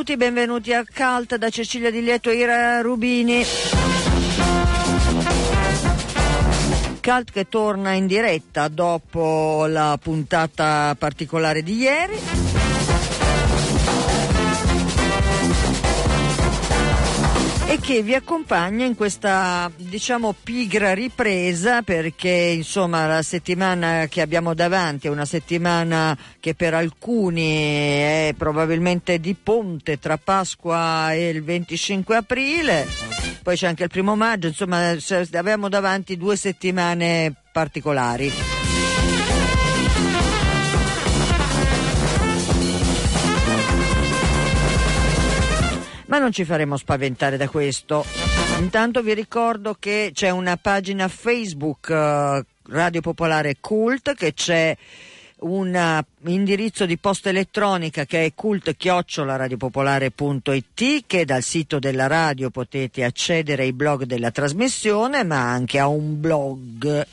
Benvenuti, benvenuti a Cult da Cecilia Di Lieto e Ira Rubini. Cult che torna in diretta dopo la puntata particolare di ieri. E che vi accompagna in questa diciamo pigra ripresa perché insomma la settimana che abbiamo davanti è una settimana che per alcuni è probabilmente di ponte tra Pasqua e il 25 aprile, poi c'è anche il primo maggio, insomma abbiamo davanti due settimane particolari. Ma non ci faremo spaventare da questo. Intanto vi ricordo che c'è una pagina Facebook uh, Radio Popolare Cult che c'è un indirizzo di posta elettronica che è cult-radiopopolare.it che dal sito della radio potete accedere ai blog della trasmissione ma anche a un blog.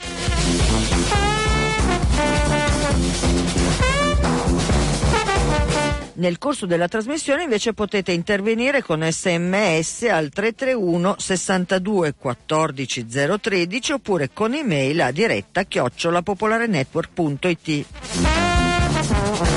Nel corso della trasmissione invece potete intervenire con sms al 331 62 14 013 oppure con email a diretta chiocciolapopolarenetwork.it.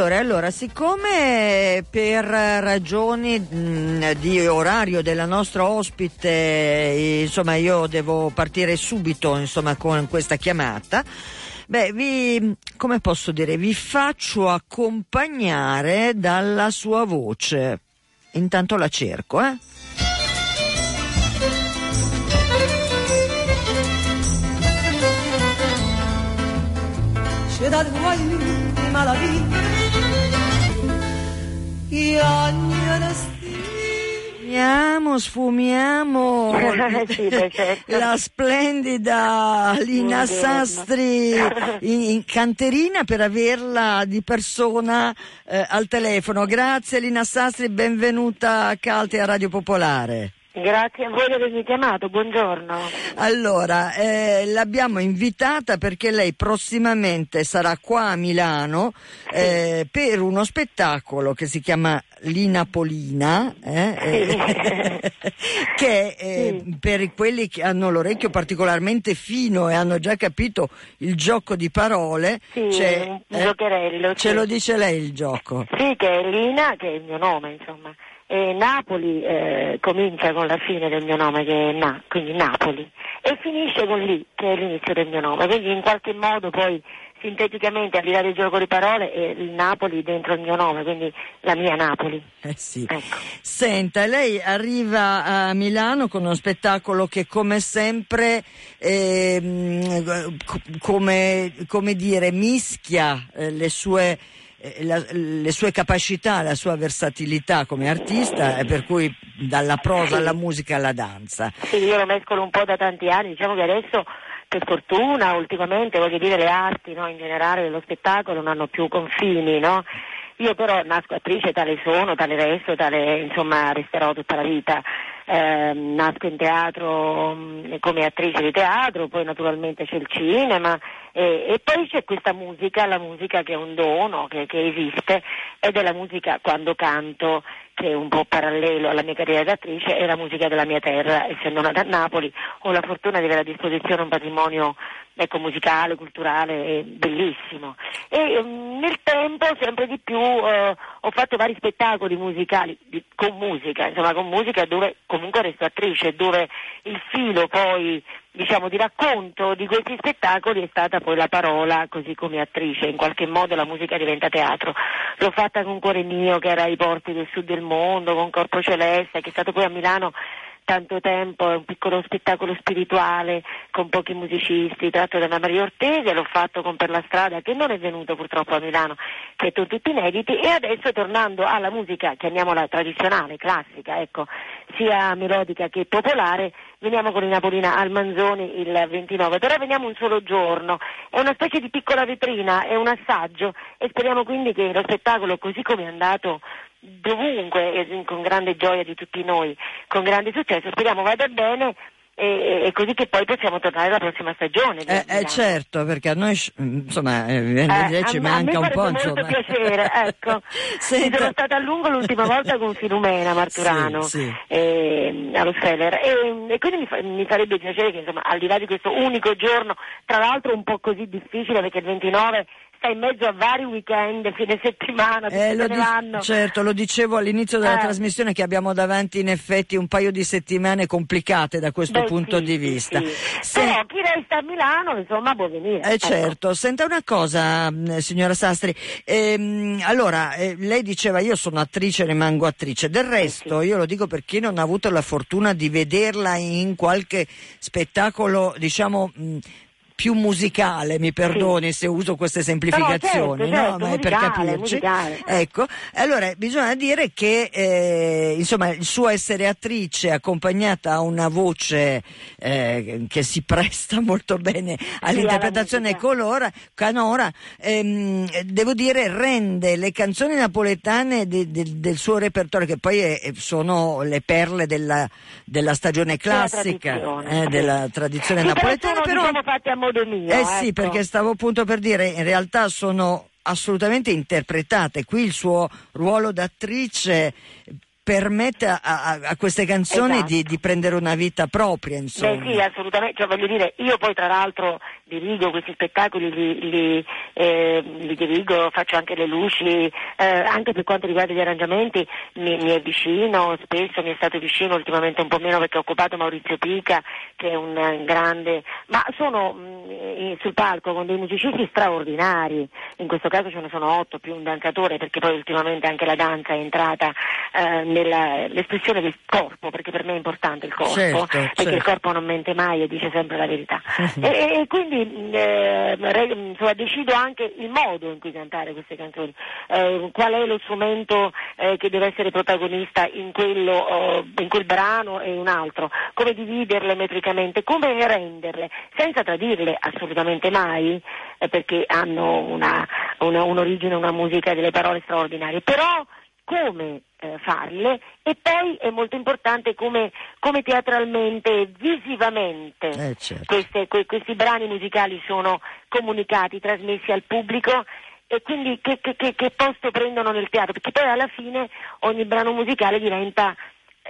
allora, allora, siccome per ragioni mh, di orario della nostra ospite, insomma, io devo partire subito insomma, con questa chiamata, beh, vi, come posso dire, vi faccio accompagnare dalla sua voce. Intanto la cerco, eh? Ciudad guayma la vida Sfumiamo, sfumiamo sì, certo. la splendida Lina Sastri in, in, canterina per averla di persona eh, al telefono. Grazie Lina Sastri, benvenuta a Calte a Radio Popolare. Grazie a voi di avermi chiamato, buongiorno. Allora, eh, l'abbiamo invitata perché lei prossimamente sarà qua a Milano eh, per uno spettacolo che si chiama L'Inapolina, eh, eh che eh, sì. per quelli che hanno l'orecchio particolarmente fino e hanno già capito il gioco di parole, sì, c'è, un giocherello. Ce sì. lo dice lei il gioco? Sì, che è Lina, che è il mio nome, insomma. E Napoli eh, comincia con la fine del mio nome che è Na, quindi Napoli, e finisce con lì, che è l'inizio del mio nome, quindi in qualche modo poi sinteticamente al di là del gioco di parole è il Napoli dentro il mio nome, quindi la mia Napoli. Eh sì. Ecco. Senta, lei arriva a Milano con uno spettacolo che come sempre eh, come, come dire, mischia eh, le sue la, le sue capacità, la sua versatilità come artista, e per cui dalla prosa alla musica alla danza. Sì, io lo mescolo un po' da tanti anni, diciamo che adesso per fortuna ultimamente voglio dire le arti no, in generale lo spettacolo non hanno più confini, no? Io però nasco attrice, tale sono, tale resto, tale insomma resterò tutta la vita. Eh, nasco in teatro mm, come attrice di teatro, poi naturalmente c'è il cinema e, e, poi c'è questa musica, la musica che è un dono, che, che esiste ed è la musica quando canto che è un po' parallelo alla mia carriera d'attrice, è la musica della mia terra, essendo nata a Napoli ho la fortuna di avere a disposizione un patrimonio ecco, musicale, culturale, bellissimo. E um, nel tempo sempre di più uh, ho fatto vari spettacoli musicali di, con musica, insomma con musica dove comunque resto attrice, dove il filo poi diciamo, di racconto di questi spettacoli è stata poi la parola, così come attrice, in qualche modo la musica diventa teatro. L'ho fatta con Cuore Mio, che era ai porti del sud del mondo, con Corpo Celeste, che è stato poi a Milano tanto tempo, è un piccolo spettacolo spirituale con pochi musicisti, tratto da Maria Ortega, l'ho fatto con Per la strada che non è venuto purtroppo a Milano, che sono tutti inediti e adesso tornando alla musica, chiamiamola tradizionale, classica, ecco, sia melodica che popolare, veniamo con Napolina al Manzoni il 29, però veniamo un solo giorno, è una specie di piccola vetrina, è un assaggio e speriamo quindi che lo spettacolo così come è andato dovunque e con grande gioia di tutti noi, con grande successo, speriamo vada bene e, così che poi possiamo tornare la prossima stagione. Eh, eh certo, perché a noi insomma eh, eh, ci manca un po'. Mi molto piacere, ecco. Senta... Sono stata a lungo l'ultima volta con Filumena Marturano sì, sì. Eh, allo Feller e, e, quindi mi, fa, mi, farebbe piacere che insomma al di là di questo unico giorno, tra l'altro un po' così difficile perché il 29 sta in mezzo a vari weekend, fine settimana, eh, lo di- certo, lo dicevo all'inizio della eh. trasmissione che abbiamo davanti in effetti un paio di settimane complicate da questo Beh, punto sì, di vista. Sì. Se... Però chi resta a Milano insomma può venire. Eh ecco. certo, senta una cosa mm, signora Sastri, ehm, allora eh, lei diceva io sono attrice, rimango attrice, del resto io lo dico per chi non ha avuto la fortuna di vederla in qualche spettacolo diciamo mh, mm, più musicale, mi perdoni sì. se uso queste semplificazioni, certo, certo, no? ma è per capirci. Musicale. Ecco, allora bisogna dire che eh, insomma, il suo essere attrice accompagnata a una voce eh, che si presta molto bene all'interpretazione colora, canora, ehm, devo dire rende le canzoni napoletane de, de, del suo repertorio, che poi è, sono le perle della, della stagione classica, della tradizione, eh, della tradizione sì, napoletana, però, modo mio. Eh ecco. sì, perché stavo appunto per dire, in realtà sono assolutamente interpretate. Qui il suo ruolo d'attrice permette a, a, a queste canzoni esatto. di, di, prendere una vita propria, insomma. Beh sì, assolutamente, cioè, voglio dire, io poi tra l'altro dirigo questi spettacoli, li, li, eh, li dirigo, faccio anche le luci, eh, anche per quanto riguarda gli arrangiamenti mi, mi, è vicino, spesso mi è stato vicino, ultimamente un po' meno perché ho occupato Maurizio Pica, che è un grande, ma sono mh, mm, sul palco con dei musicisti straordinari, in questo caso ce ne sono otto più un danzatore perché poi ultimamente anche la danza è entrata eh, nell'espressione del corpo, perché per me è importante il corpo, certo, perché certo. il corpo non mente mai e dice sempre la verità. E, e, quindi eh, insomma, decido anche il modo in cui cantare queste canzoni, eh, qual è lo strumento eh, che deve essere protagonista in, quello, eh, in quel brano e un altro, come dividerle metricamente, come renderle, senza tradirle assolutamente mai, eh, perché hanno una, una, un'origine, una musica delle parole straordinarie, però come eh, farle e poi è molto importante come, come teatralmente, visivamente eh, certo. queste, que, questi brani musicali sono comunicati, trasmessi al pubblico e quindi che, che, che, posto prendono nel teatro, perché poi alla fine ogni brano musicale diventa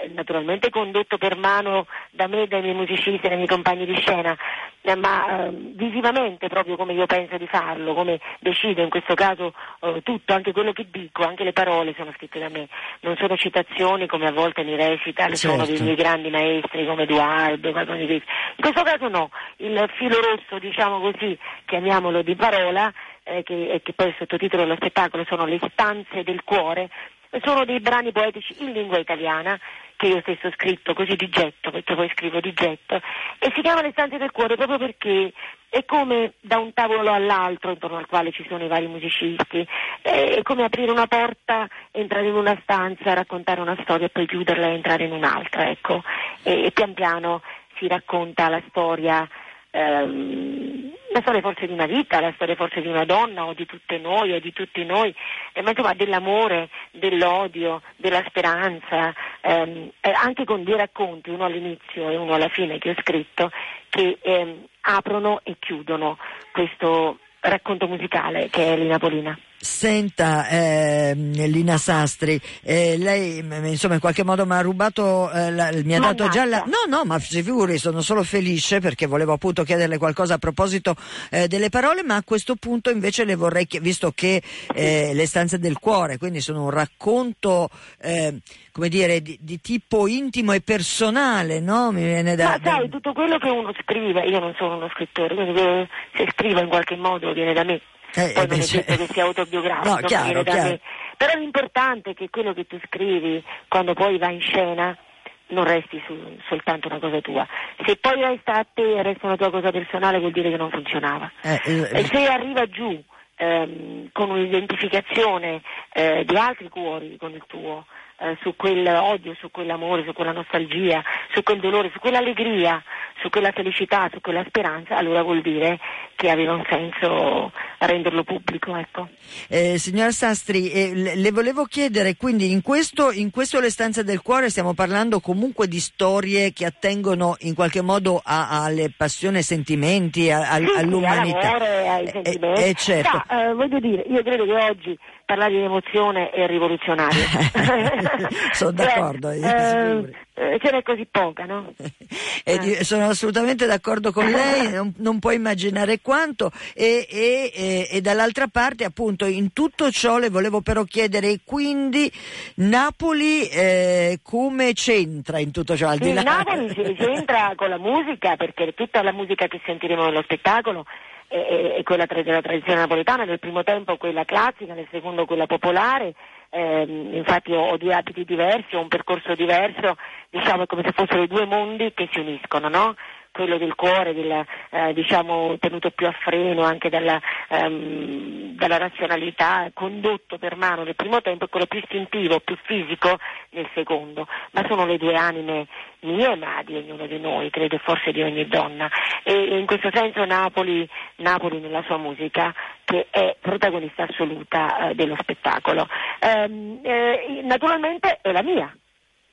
naturalmente condotto per mano da me, dai miei musicisti, dai miei compagni di scena, eh, ma eh, visivamente proprio come io penso di farlo, come decido in questo caso eh, tutto, anche quello che dico, anche le parole sono scritte da me, non sono citazioni come a volte mi recita, certo. sono dei miei grandi maestri come Edoardo, in questo caso no, il filo rosso diciamo così, chiamiamolo di parola, eh, che, che poi il sottotitolo dello spettacolo sono le stanze del cuore, sono dei brani poetici in lingua italiana che io stesso ho scritto così di getto, perché poi scrivo di getto, e si chiama Le stanze del cuore proprio perché è come da un tavolo all'altro intorno al quale ci sono i vari musicisti, è come aprire una porta, entrare in una stanza, raccontare una storia e poi chiuderla e entrare in un'altra, ecco, e, e pian piano si racconta la storia ehm, la storia forse di una vita, la storia forse di una donna o di tutte noi o di tutti noi, eh, ma insomma dell'amore, dell'odio, della speranza, ehm, eh, anche con due racconti, uno all'inizio e uno alla fine che ho scritto, che ehm, aprono e chiudono questo racconto musicale che è Lina Polina. Senta, eh, Lina Sastri, eh, lei insomma in qualche modo mi ha rubato, eh, la, mi ha dato già la... No, no, ma si figuri, sono solo felice perché volevo appunto chiederle qualcosa a proposito eh, delle parole, ma a questo punto invece le vorrei, visto che eh, le stanze del cuore, quindi sono un racconto, eh, come dire, di, di, tipo intimo e personale, no? Mi viene da... Ma sai, tutto quello che uno scrive, io non sono uno scrittore, quindi se scrivo in qualche modo viene da me eh, poi non è detto che sia autobiografico, no, chiaro, chiaro. però l'importante è che quello che tu scrivi quando poi va in scena non resti su, soltanto una cosa tua. Se poi resta a te e resta una tua cosa personale vuol dire che non funzionava. Eh, eh, e se arriva giù ehm, con un'identificazione eh, di altri cuori con il tuo, eh, su quell'odio, su quell'amore, su quella nostalgia, su quel dolore, su quell'allegria, su quella felicità, su quella speranza, allora vuol dire che aveva un senso renderlo pubblico. Ecco. Eh, signora Sastri, eh, le volevo chiedere, quindi in questo, in questo Le stanze del cuore stiamo parlando comunque di storie che attengono in qualche modo a, alle passioni e sentimenti, a, a, sì, all'umanità. All'amore, ai eh, sentimenti. Eh, certo. No, voglio dire, io credo che oggi parlare di emozione è rivoluzionario. sono d'accordo. Cioè, eh, ce n'è così poca, no? Eh. Sono assolutamente d'accordo con lei, non, non può immaginare quanto e, e, e, e, dall'altra parte appunto in tutto ciò le volevo però chiedere quindi Napoli eh, come c'entra in tutto ciò? Al di là... Napoli c'entra con la musica perché tutta la musica che sentiremo nello spettacolo e quella della tradizione napoletana, nel primo tempo quella classica, nel secondo quella popolare, eh, infatti ho, ho, due abiti diversi, ho un percorso diverso, diciamo come se fossero due mondi che si uniscono, no? Quello del cuore, del, eh, diciamo, tenuto più a freno anche dalla, ehm, dalla, razionalità, condotto per mano nel primo tempo e quello più istintivo, più fisico nel secondo. Ma sono le due anime mie, ma di ognuno di noi, credo forse di ogni donna. E, e in questo senso Napoli, Napoli, nella sua musica, che è protagonista assoluta eh, dello spettacolo. Ehm, eh, naturalmente è la mia,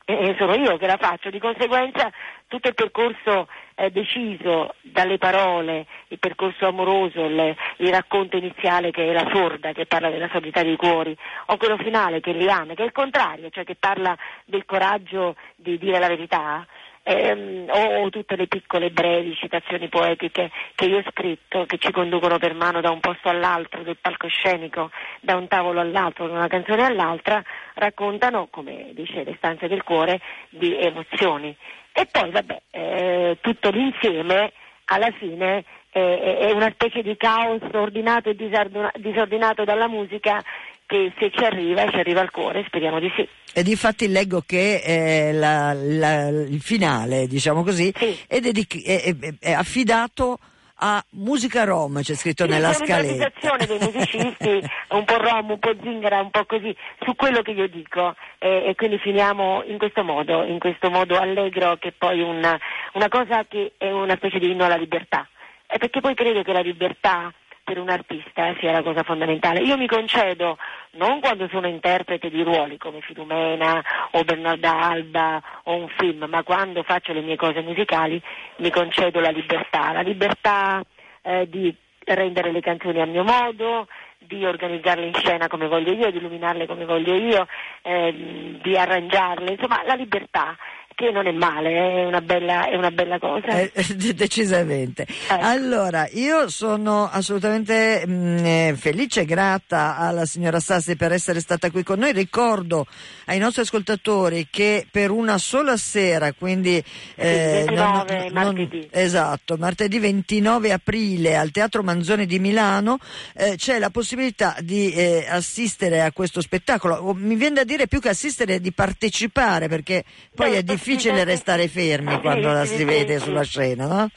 e sono io che la faccio, di conseguenza tutto il percorso eh, deciso dalle parole, il percorso amoroso, il, il, racconto iniziale che è la sorda, che parla della sordità dei cuori, o quello finale che li ama, che è il contrario, cioè che parla del coraggio di dire la verità, ehm, o tutte le piccole brevi citazioni poetiche che io ho scritto, che ci conducono per mano da un posto all'altro del palcoscenico, da un tavolo all'altro, da una canzone all'altra, raccontano, come dice Le stanze del cuore, di emozioni. E poi, vabbè, eh, tutto l'insieme alla fine è una specie di caos ordinato e disordinato dalla musica che se ci arriva, ci arriva al cuore, speriamo di sì. E difatti leggo che eh, la, la, il finale, diciamo così, sì. è, dedic- è, è, è affidato a musica rom, c'è scritto sì, nella scaletta. È dei musicisti, un po' rom, un po' zingara, un po' così, su quello che io dico. E, e quindi finiamo in questo modo, in questo modo allegro che poi una, una cosa che è una specie di inno alla libertà. E perché poi credo che la libertà per un artista sia la cosa fondamentale. Io mi concedo, non quando sono interprete di ruoli come Filumena o Bernarda Alba o un film, ma quando faccio le mie cose musicali mi concedo la libertà, la libertà eh, di rendere le canzoni a mio modo, di organizzarle in scena come voglio io, di illuminarle come voglio io, eh, di arrangiarle, insomma la libertà che non è male, è una bella, è una bella cosa. Eh, decisamente. Eh. Allora, io sono assolutamente mh, mm, eh, felice e grata alla signora Sassi per essere stata qui con noi. Ricordo ai nostri ascoltatori che per una sola sera, quindi eh, 29 non, martedì. Non, esatto, martedì 29 aprile al Teatro Manzoni di Milano eh, c'è la possibilità di eh, assistere a questo spettacolo. Mi viene da dire più che assistere di partecipare perché poi è difficile difficile restare fermi quando la si vede sulla scena, no?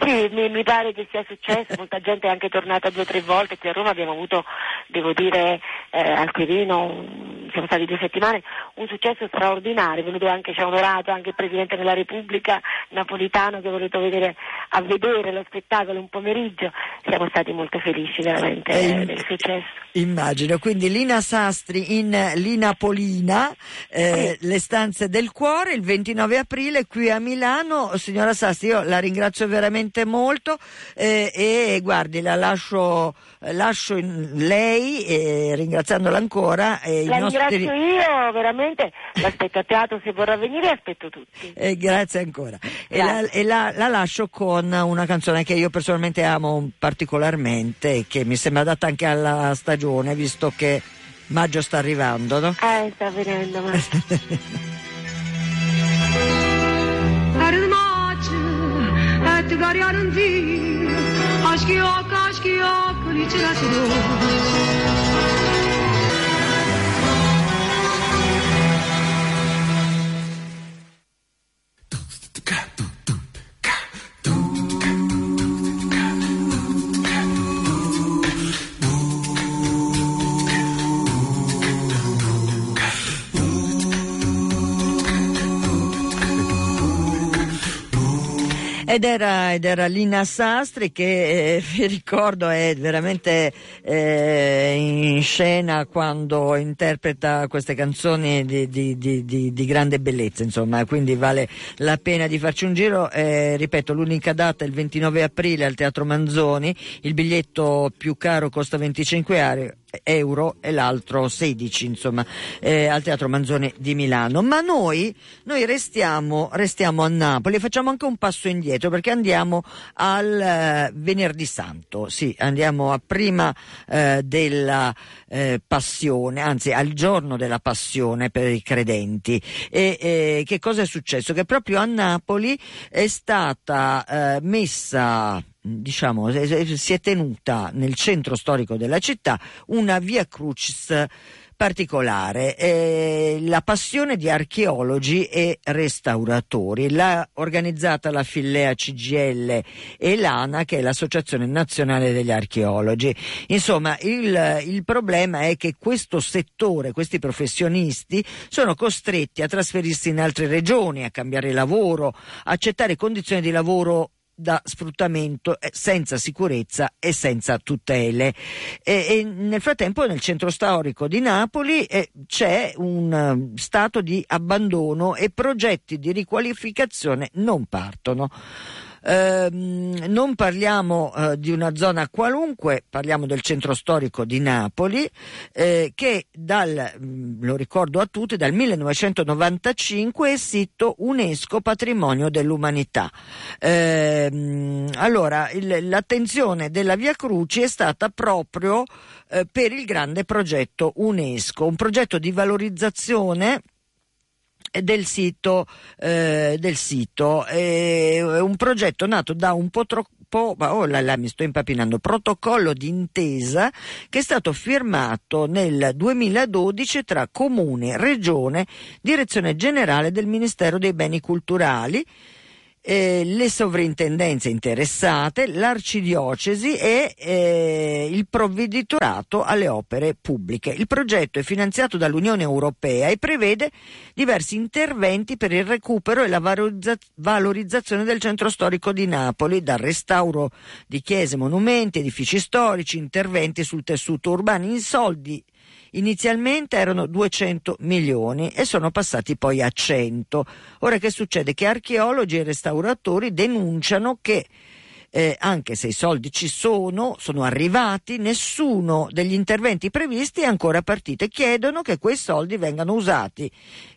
Sì, mi, mi, pare che sia successo, molta gente è anche tornata due o tre volte, qui a Roma abbiamo avuto, devo dire, eh, al Quirino, siamo stati due settimane, un successo straordinario, venuto anche, ci ha onorato anche il Presidente della Repubblica Napolitano che è voluto vedere, a vedere lo spettacolo un pomeriggio, siamo stati molto felici veramente eh, del successo. Immagino, quindi Lina Sastri in Linapolina, eh, sì. le stanze del cuore, il 29 aprile qui a Milano, signora Sastri io la ringrazio veramente veramente molto eh, e guardi la lascio, lascio lei eh, ringraziandola ancora. Eh, la nostri... ringrazio io veramente, l'aspetto a teatro se vorrà venire aspetto tutti. Eh, grazie ancora. Grazie. E, la, e la, la, lascio con una canzone che io personalmente amo particolarmente e che mi sembra adatta anche alla stagione visto che maggio sta arrivando, no? Eh, sta venendo, ma... gar yarınti Aşk yok aşk yok literatür yok Tık Ed era, ed era Lina Sastri che eh, vi ricordo è veramente eh, in scena quando interpreta queste canzoni di, di, di, di, grande bellezza, insomma, quindi vale la pena di farci un giro. Eh, ripeto, l'unica data è il 29 aprile al Teatro Manzoni, il biglietto più caro costa 25 euro euro e l'altro 16 insomma eh, al Teatro Manzoni di Milano. Ma noi, noi restiamo, restiamo, a Napoli e facciamo anche un passo indietro perché andiamo al eh, venerdì santo. Sì andiamo a prima eh, della eh, passione anzi al giorno della passione per i credenti. E che cosa è successo? che proprio a Napoli è stata eh, messa diciamo, si è tenuta nel centro storico della città una via crucis particolare, eh, la passione di archeologi e restauratori. L'ha organizzata la Fillea CGL e l'ANA, che è l'Associazione Nazionale degli Archeologi. Insomma, il, il problema è che questo settore, questi professionisti, sono costretti a trasferirsi in altre regioni, a cambiare lavoro, accettare condizioni di lavoro da sfruttamento eh, senza sicurezza e senza tutele. E, e nel frattempo nel centro storico di Napoli eh, c'è un uh, stato di abbandono e progetti di riqualificazione non partono. Ehm, non parliamo eh, di una zona qualunque, parliamo del centro storico di Napoli, eh, che dal, mm, lo ricordo a tutti, dal 1995 è sito UNESCO Patrimonio dell'Umanità. Ehm, allora, il, l'attenzione della Via Cruci è stata proprio eh, per il grande progetto UNESCO, un progetto di valorizzazione del sito, eh, del sito. È un progetto nato da un po' troppo oh là là, mi sto impapinando, protocollo d'intesa che è stato firmato nel 2012 tra Comune, Regione, Direzione Generale del Ministero dei Beni Culturali, eh, le sovrintendenze interessate, l'arcidiocesi e eh, il provveditorato alle opere pubbliche. Il progetto è finanziato dall'Unione Europea e prevede diversi interventi per il recupero e la valorizza- valorizzazione del centro storico di Napoli, dal restauro di chiese, monumenti, edifici storici, interventi sul tessuto urbano in soldi Inizialmente erano 200 milioni e sono passati poi a 100. Ora che succede? Che archeologi e restauratori denunciano che eh, anche se i soldi ci sono, sono arrivati, nessuno degli interventi previsti è ancora partito e chiedono che quei soldi vengano usati,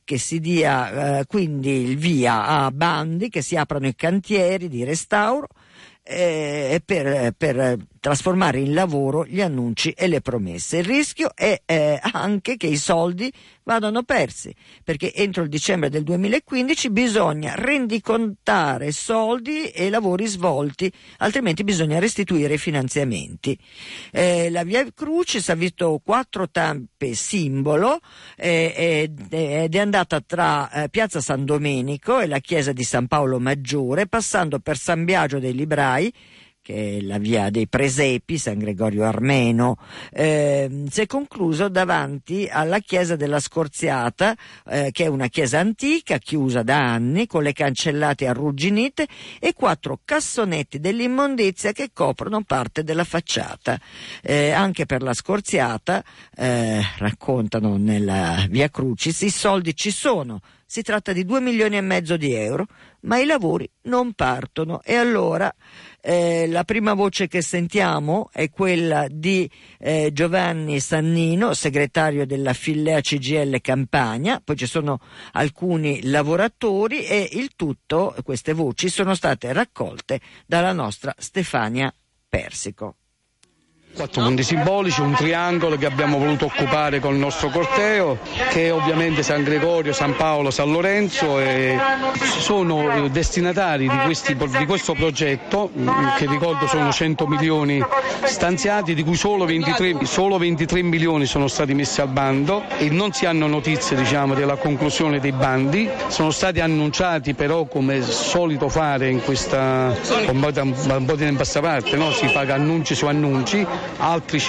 che si dia eh, quindi il via a bandi, che si aprano i cantieri di restauro eh, per, per, trasformare in lavoro gli annunci e le promesse. Il rischio è eh, anche che i soldi vadano persi, perché entro il dicembre del 2015 bisogna rendicontare soldi e lavori svolti, altrimenti bisogna restituire i finanziamenti. Eh, la Via Crucis ha visto quattro tampe simbolo eh, ed è andata tra eh, Piazza San Domenico e la chiesa di San Paolo Maggiore, passando per San Biagio dei Librai, che è la via dei Presepi, San Gregorio Armeno, eh, si è concluso davanti alla chiesa della Scorziata, eh, che è una chiesa antica, chiusa da anni, con le cancellate arrugginite e quattro cassonetti dell'immondizia che coprono parte della facciata. Eh, anche per la Scorziata, eh, raccontano nella via Crucis, i soldi ci sono, Si tratta di 2 milioni e mezzo di euro, ma i lavori non partono e allora eh, la prima voce che sentiamo è quella di eh, Giovanni Sannino, segretario della Fillea CGL Campania, poi ci sono alcuni lavoratori e il tutto, queste voci, sono state raccolte dalla nostra Stefania Persico. Quattro punti simbolici, un triangolo che abbiamo voluto occupare col nostro corteo, che è ovviamente San Gregorio, San Paolo, San Lorenzo sono eh, destinatari di, questi, di questo progetto, che ricordo sono 100 milioni stanziati, di cui solo 23, solo 23 milioni sono stati messi al bando e non si hanno notizie diciamo, della conclusione dei bandi, sono stati annunciati però come solito fare in questa, un po' di a parte, no? si paga annunci su annunci altri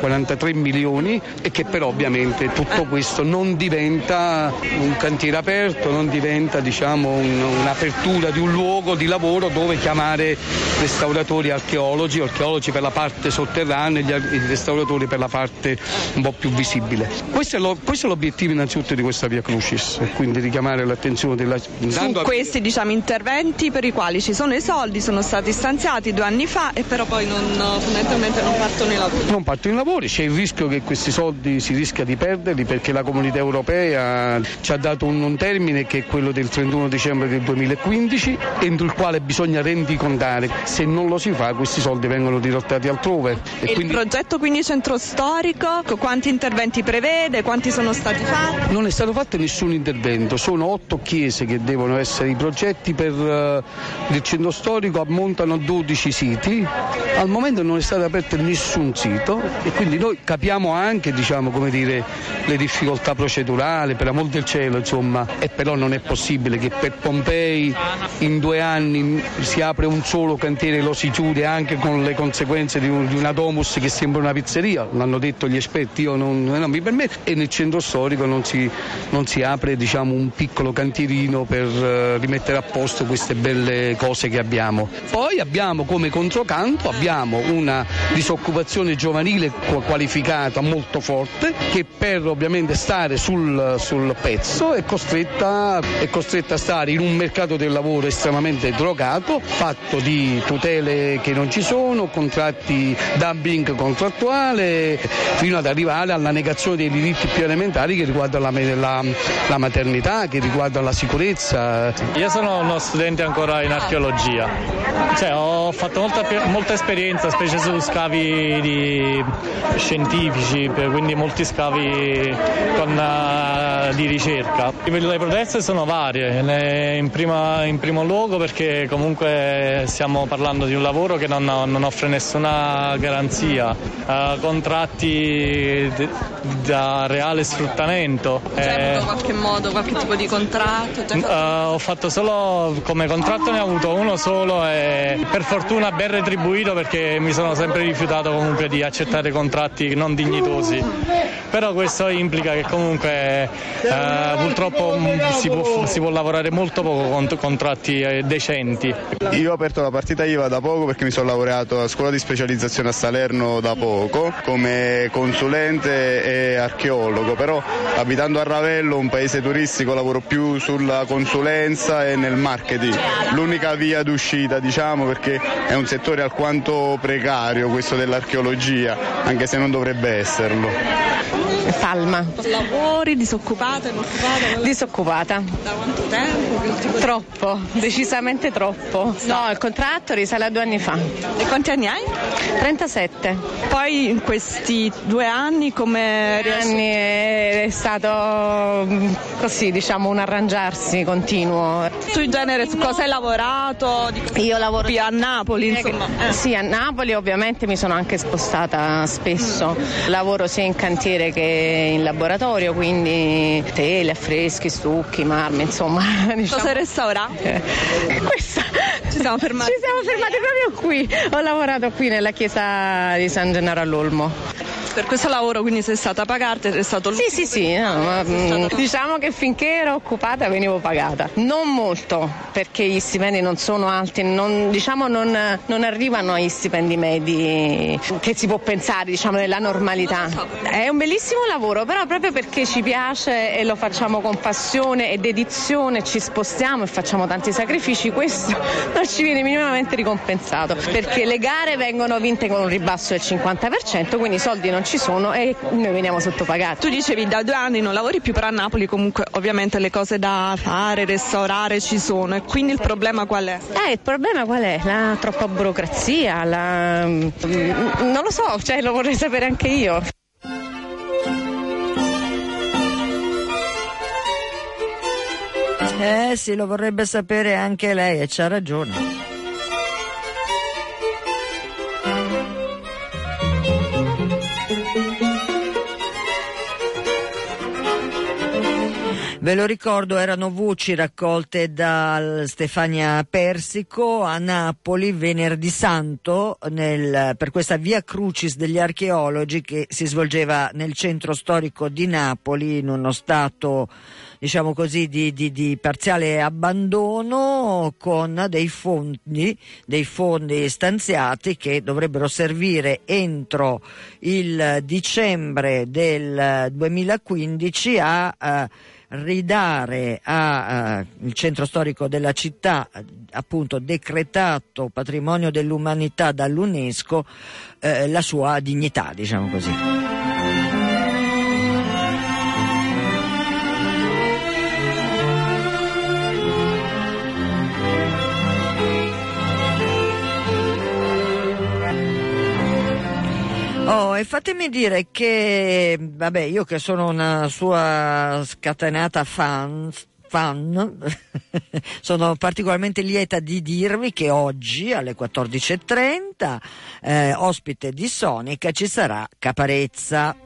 43 milioni e che però ovviamente tutto questo non diventa un cantiere aperto, non diventa diciamo, un, un'apertura di un luogo di lavoro dove chiamare restauratori archeologi, archeologi per la parte sotterranea e i restauratori per la parte un po' più visibile. Questo è, lo, questo è l'obiettivo innanzitutto di questa Via Crucis, quindi richiamare l'attenzione della... Su questi diciamo, interventi per i quali ci sono i soldi, sono stati stanziati due anni fa e però poi non, fondamentalmente non partono partono i lavori? Non partono i lavori, c'è il rischio che questi soldi si rischia di perderli perché la comunità europea ci ha dato un, un termine che è quello del 31 dicembre del 2015 entro il quale bisogna rendicontare. Se non lo si fa questi soldi vengono dirottati altrove. E, e quindi... il progetto quindi centro storico, quanti interventi prevede, quanti sono stati fatti? Non è stato fatto nessun intervento, sono otto chiese che devono essere i progetti per uh, il centro storico, ammontano a 12 siti, al momento non è stato aperto nessun nessun sito e quindi noi capiamo anche diciamo, dire, le difficoltà procedurali, per amor del cielo insomma, e però non è possibile che per Pompei in due anni si apre un solo cantiere e lo si chiude anche con le conseguenze di, un, di una domus che sembra una pizzeria, l'hanno detto gli esperti, io non, non mi permetto, e nel centro storico non si, non si apre diciamo, un piccolo cantierino per uh, rimettere a posto queste belle cose che abbiamo. Poi abbiamo come controcanto abbiamo una disoccupazione un'occupazione giovanile qualificata molto forte che per ovviamente stare sul, sul pezzo è costretta, è costretta, a stare in un mercato del lavoro estremamente drogato, fatto di tutele che non ci sono, contratti dumping contrattuale, fino ad arrivare alla negazione dei diritti più elementari che riguardano la, la, la maternità, che riguardano la sicurezza. Io sono uno studente ancora in archeologia, cioè, ho fatto molta, molta esperienza, specie su scavi di scientifici, quindi molti scavi con, uh, di ricerca. Le proteste sono varie, in, prima, in, primo luogo perché comunque stiamo parlando di un lavoro che non, non offre nessuna garanzia, uh, contratti d- da reale sfruttamento. C'è eh, qualche modo, qualche tipo di contratto? Uh, ho fatto solo, come contratto ne ho avuto uno solo e per fortuna ben retribuito perché mi sono sempre rifiutato comunque di accettare contratti non dignitosi. Però questo implica che comunque eh, purtroppo si può, si può, lavorare molto poco con contratti eh, decenti. Io ho aperto la partita IVA da poco perché mi sono laureato a scuola di specializzazione a Salerno da poco come consulente e archeologo, però abitando a Ravello, un paese turistico, lavoro più sulla consulenza e nel marketing. L'unica via d'uscita diciamo perché è un settore alquanto precario questo dell'archeologia archeologia, anche se non dovrebbe esserlo. Palma. Lavori, disoccupata, inoccupata? Disoccupata. Da quanto tempo? Troppo, decisamente troppo. No, il contratto risale a due anni fa. E quanti anni hai? 37. Poi in questi due anni come due anni è stato mm, così, diciamo, un arrangiarsi continuo. Tu in genere su cosa hai lavorato? Io lavoro qui a Napoli, insomma. Eh. Sì, a Napoli ovviamente mi sono anche spostata spesso. Mm. Lavoro sia in cantiere che in laboratorio, quindi tele, affreschi, stucchi, marmi, insomma. Diciamo. Cosa restaura? Eh. Questa. Ci siamo fermati. Ci siamo fermati proprio qui. Ho lavorato qui nella chiesa di San Gennaro all'Olmo. Per questo lavoro quindi sei stata pagata? È stato Sì, sì, sì, no, ma, mm, diciamo che finché ero occupata venivo pagata. Non molto, perché gli stipendi non sono alti, non, diciamo non, non arrivano agli stipendi medi che si può pensare, diciamo, nella normalità. È un bellissimo lavoro, però proprio perché ci piace e lo facciamo con passione e dedizione, ci spostiamo e facciamo tanti sacrifici, questo non ci viene minimamente ricompensato, perché le gare vengono vinte con un ribasso del 50%, quindi i soldi non ci sono e noi veniamo sottopagati. Tu dicevi da due anni non lavori più, però a Napoli comunque ovviamente le cose da fare, restaurare ci sono e quindi il problema qual è? Eh, il problema qual è? La troppa burocrazia, la... mm, non lo so, cioè lo vorrei sapere anche io. Eh sì, lo vorrebbe sapere anche lei e c'ha ragione. Ve lo ricordo, erano voci raccolte da Stefania Persico a Napoli venerdì santo nel- per questa via Crucis degli archeologi che si svolgeva nel centro storico di Napoli in uno stato diciamo così, di, di- di parziale abbandono con dei fondi, dei fondi stanziati che dovrebbero servire entro il dicembre del 2015 a eh, ridare al centro storico della città, appunto decretato patrimonio dell'umanità dall'UNESCO, eh, la sua dignità, diciamo così. Oh, e fatemi dire che, vabbè, io che sono una sua scatenata fan, fan, sono particolarmente lieta di dirvi che oggi alle 14.30, eh, ospite di Sonica, ci sarà Caparezza.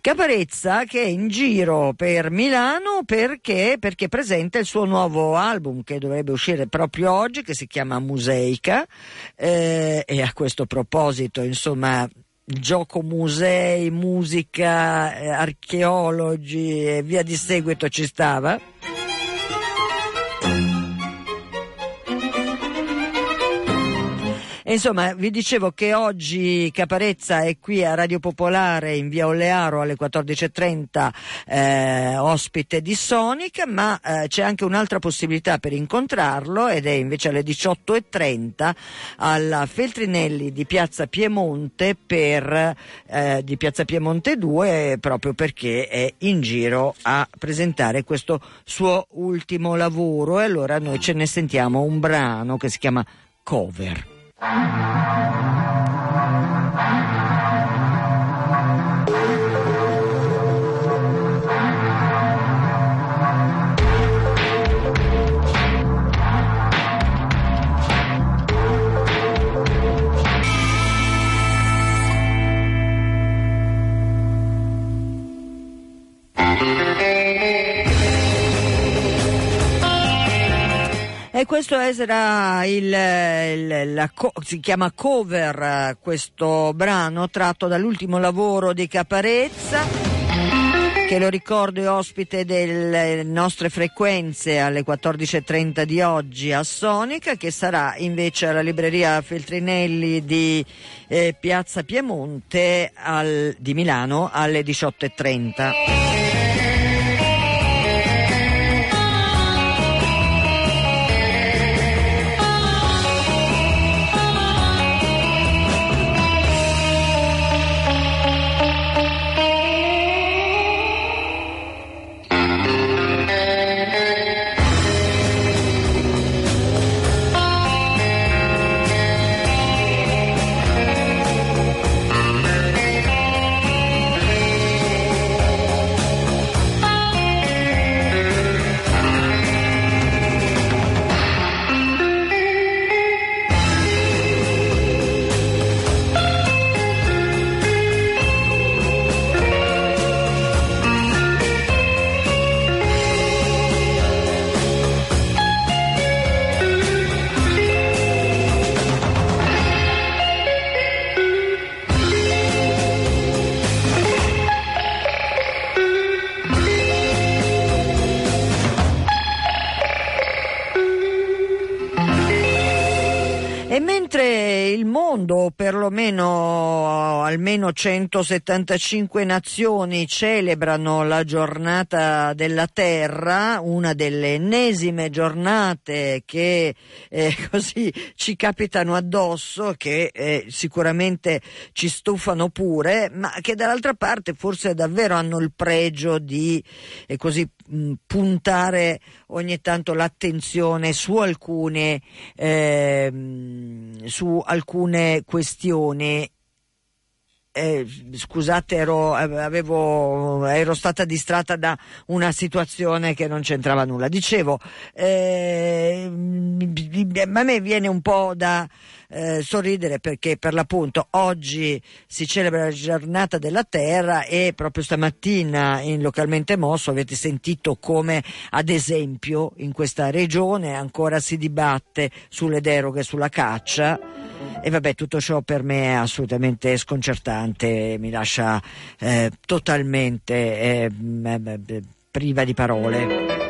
Caparezza che è in giro per Milano perché, perché presenta il suo nuovo album che dovrebbe uscire proprio oggi, che si chiama Museica. eh, e a questo proposito, insomma, gioco musei, musica, eh, archeologi e via di seguito ci stava. E Insomma, vi dicevo che oggi Caparezza è qui a Radio Popolare in via Olearo alle 14.30 eh, ospite di Sonic, ma eh, c'è anche un'altra possibilità per incontrarlo ed è invece alle 18.30 alla Feltrinelli di Piazza Piemonte per, eh, di Piazza Piemonte 2 proprio perché è in giro a presentare questo suo ultimo lavoro e allora noi ce ne sentiamo un brano che si chiama Cover. 何? E questo sarà il, il- la si chiama cover eh, questo brano tratto dall'ultimo lavoro di Caparezza che lo ricordo è ospite delle nostre frequenze alle 14.30 di oggi a Sonica che sarà invece alla libreria Feltrinelli di eh, Piazza Piemonte al- di Milano alle 18.30. Mentre il mondo, perlomeno almeno 175 nazioni, celebrano la giornata della Terra, una delle ennesime giornate che eh, così ci capitano addosso, che eh, sicuramente ci stufano pure, ma che dall'altra parte forse davvero hanno il pregio di eh, così mh, puntare ogni tanto l'attenzione su alcune, eh, su alcune questioni eh, scusate, ero, avevo, ero, stata distratta da una situazione che non c'entrava nulla. Dicevo, eh, a me viene un po' da eh, sorridere perché per l'appunto oggi si celebra la giornata della terra e proprio stamattina in localmente mosso avete sentito come ad esempio in questa regione ancora si dibatte sulle deroghe sulla caccia e vabbè tutto ciò per me è assolutamente sconcertante mi lascia eh, totalmente eh, priva di parole.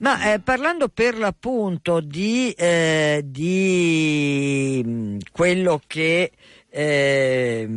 Ma eh, parlando per l'appunto di, eh, di mm, quello che eh,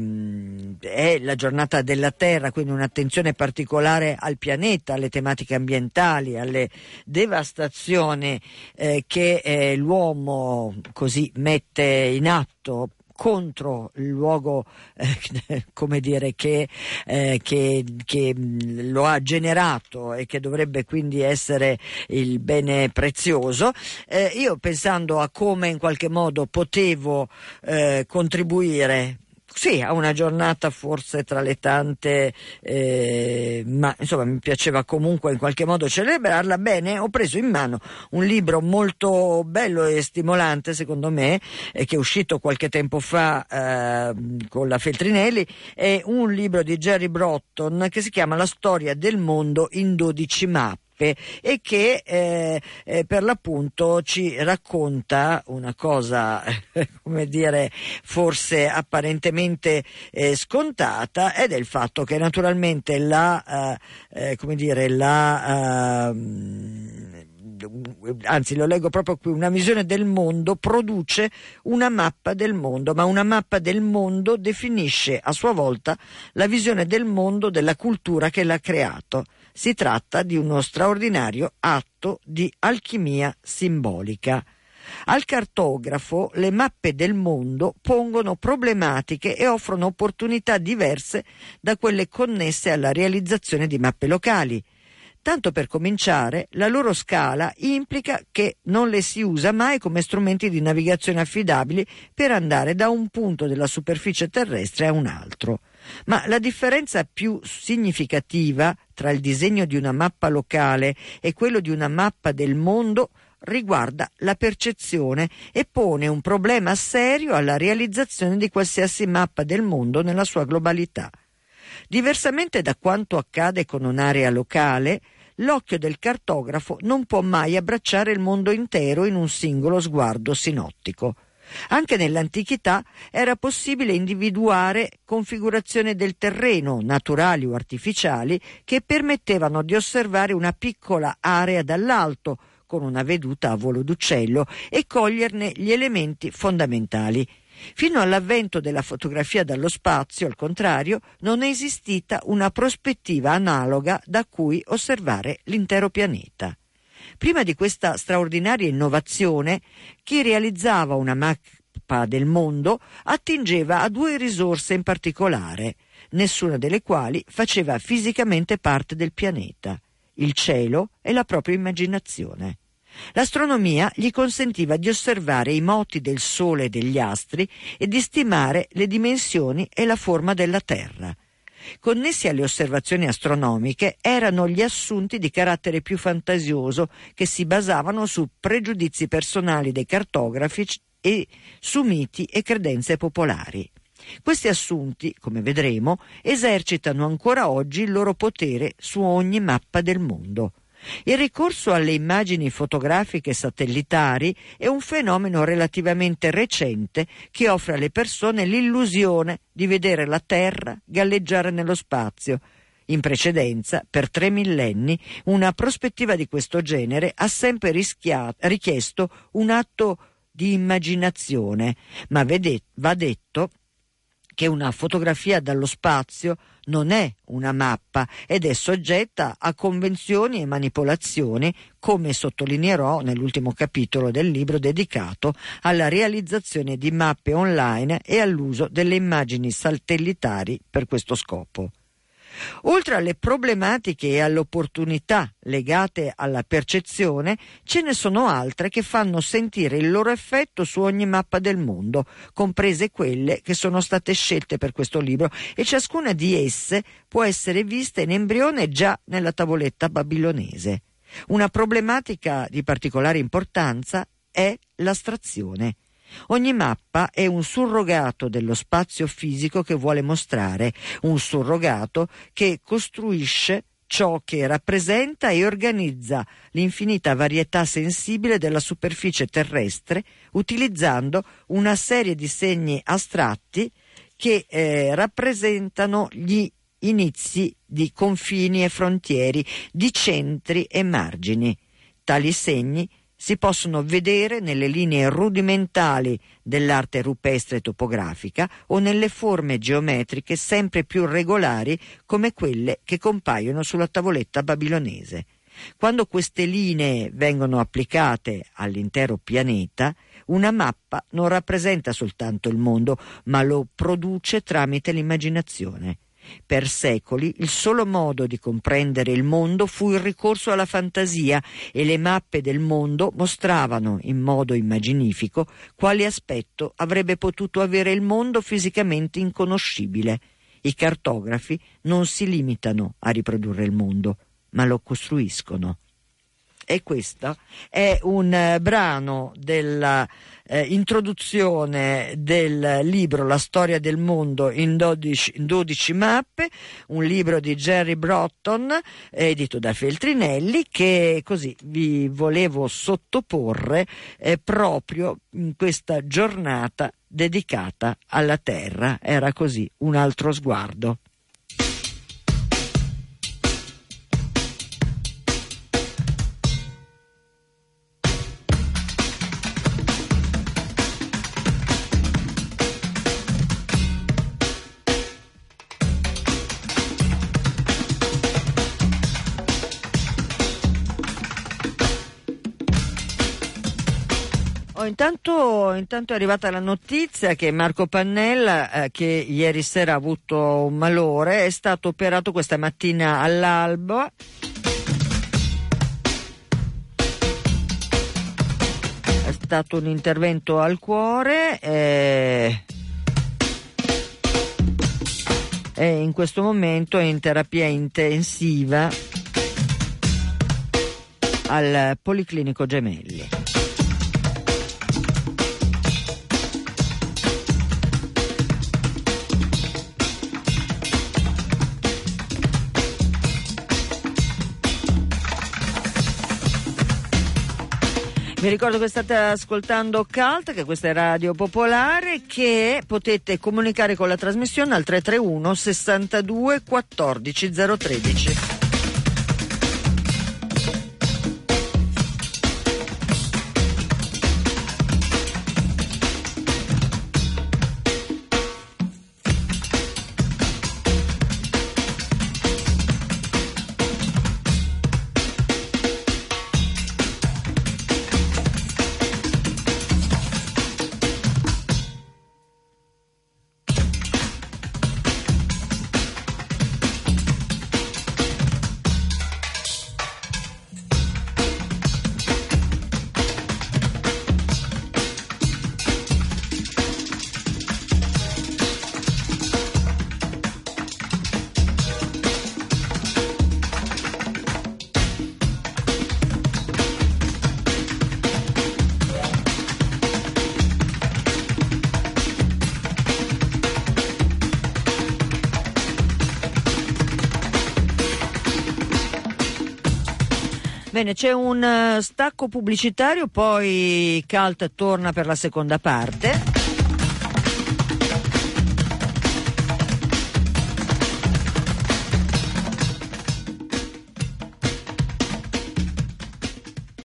è la giornata della Terra, quindi un'attenzione particolare al pianeta, alle tematiche ambientali, alle devastazioni eh, che eh, l'uomo così mette in atto contro il luogo eh, come dire, che, eh, che, che, lo ha generato e che dovrebbe quindi essere il bene prezioso, eh, io pensando a come in qualche modo potevo eh, contribuire sì, a una giornata forse tra le tante, eh, ma insomma mi piaceva comunque in qualche modo celebrarla. Bene, ho preso in mano un libro molto bello e stimolante, secondo me, eh, che è uscito qualche tempo fa eh, con la Feltrinelli, è un libro di Jerry Brotton che si chiama La storia del mondo in 12 mappe Giuseppe e che eh, eh, per l'appunto ci racconta una cosa, come dire, forse apparentemente eh, scontata ed è il fatto che naturalmente la, eh, eh, come dire, la ehm, anzi lo leggo proprio qui, una visione del mondo produce una mappa del mondo, ma una mappa del mondo definisce a sua volta la visione del mondo della cultura che l'ha creato. Si tratta di uno straordinario atto di alchimia simbolica. Al cartografo le mappe del mondo pongono problematiche e offrono opportunità diverse da quelle connesse alla realizzazione di mappe locali. Tanto per cominciare, la loro scala implica che non le si usa mai come strumenti di navigazione affidabili per andare da un punto della superficie terrestre a un altro. Ma la differenza più significativa tra il disegno di una mappa locale e quello di una mappa del mondo riguarda la percezione e pone un problema serio alla realizzazione di qualsiasi mappa del mondo nella sua globalità. Diversamente da quanto accade con un'area locale, l'occhio del cartografo non può mai abbracciare il mondo intero in un singolo sguardo sinottico. Anche nell'antichità era possibile individuare configurazioni del terreno, naturali o artificiali, che permettevano di osservare una piccola area dall'alto, con una veduta a volo d'uccello, e coglierne gli elementi fondamentali. Fino all'avvento della fotografia dallo spazio, al contrario, non è esistita una prospettiva analoga da cui osservare l'intero pianeta. Prima di questa straordinaria innovazione, chi realizzava una mappa del mondo attingeva a due risorse in particolare, nessuna delle quali faceva fisicamente parte del pianeta, il cielo e la propria immaginazione. L'astronomia gli consentiva di osservare i moti del Sole e degli astri e di stimare le dimensioni e la forma della Terra. Connessi alle osservazioni astronomiche erano gli assunti di carattere più fantasioso che si basavano su pregiudizi personali dei cartografi e su miti e credenze popolari. Questi assunti, come vedremo, esercitano ancora oggi il loro potere su ogni mappa del mondo. Il ricorso alle immagini fotografiche satellitari è un fenomeno relativamente recente che offre alle persone l'illusione di vedere la Terra galleggiare nello spazio. In precedenza, per tre millenni, una prospettiva di questo genere ha sempre rischia- richiesto un atto di immaginazione, ma vede- va detto che una fotografia dallo spazio non è una mappa ed è soggetta a convenzioni e manipolazioni, come sottolineerò nell'ultimo capitolo del libro dedicato alla realizzazione di mappe online e all'uso delle immagini satellitari per questo scopo. Oltre alle problematiche e alle opportunità legate alla percezione, ce ne sono altre che fanno sentire il loro effetto su ogni mappa del mondo, comprese quelle che sono state scelte per questo libro, e ciascuna di esse può essere vista in embrione già nella tavoletta babilonese. Una problematica di particolare importanza è l'astrazione. Ogni mappa è un surrogato dello spazio fisico che vuole mostrare, un surrogato che costruisce ciò che rappresenta e organizza l'infinita varietà sensibile della superficie terrestre utilizzando una serie di segni astratti che eh, rappresentano gli inizi di confini e frontieri, di centri e margini. Tali segni si possono vedere nelle linee rudimentali dell'arte rupestre topografica o nelle forme geometriche sempre più regolari come quelle che compaiono sulla tavoletta babilonese. Quando queste linee vengono applicate all'intero pianeta, una mappa non rappresenta soltanto il mondo, ma lo produce tramite l'immaginazione. Per secoli il solo modo di comprendere il mondo fu il ricorso alla fantasia e le mappe del mondo mostravano in modo immaginifico quale aspetto avrebbe potuto avere il mondo fisicamente inconoscibile. I cartografi non si limitano a riprodurre il mondo, ma lo costruiscono. E questo è un eh, brano della eh, introduzione del libro La storia del mondo in 12, in 12, mappe, un libro di Jerry Brotton, edito da Feltrinelli, che così vi volevo sottoporre eh, proprio in questa giornata dedicata alla Terra. Era così un altro sguardo. Oh, intanto, intanto, è arrivata la notizia che Marco Pannella, eh, che ieri sera ha avuto un malore, è stato operato questa mattina all'alba. È stato un intervento al cuore. Eh, e in questo momento è in terapia intensiva al Policlinico Gemelli. Vi ricordo che state ascoltando CALT, che questa è Radio Popolare, che potete comunicare con la trasmissione al 331 62 14 013. Bene, c'è un uh, stacco pubblicitario, poi Calt torna per la seconda parte.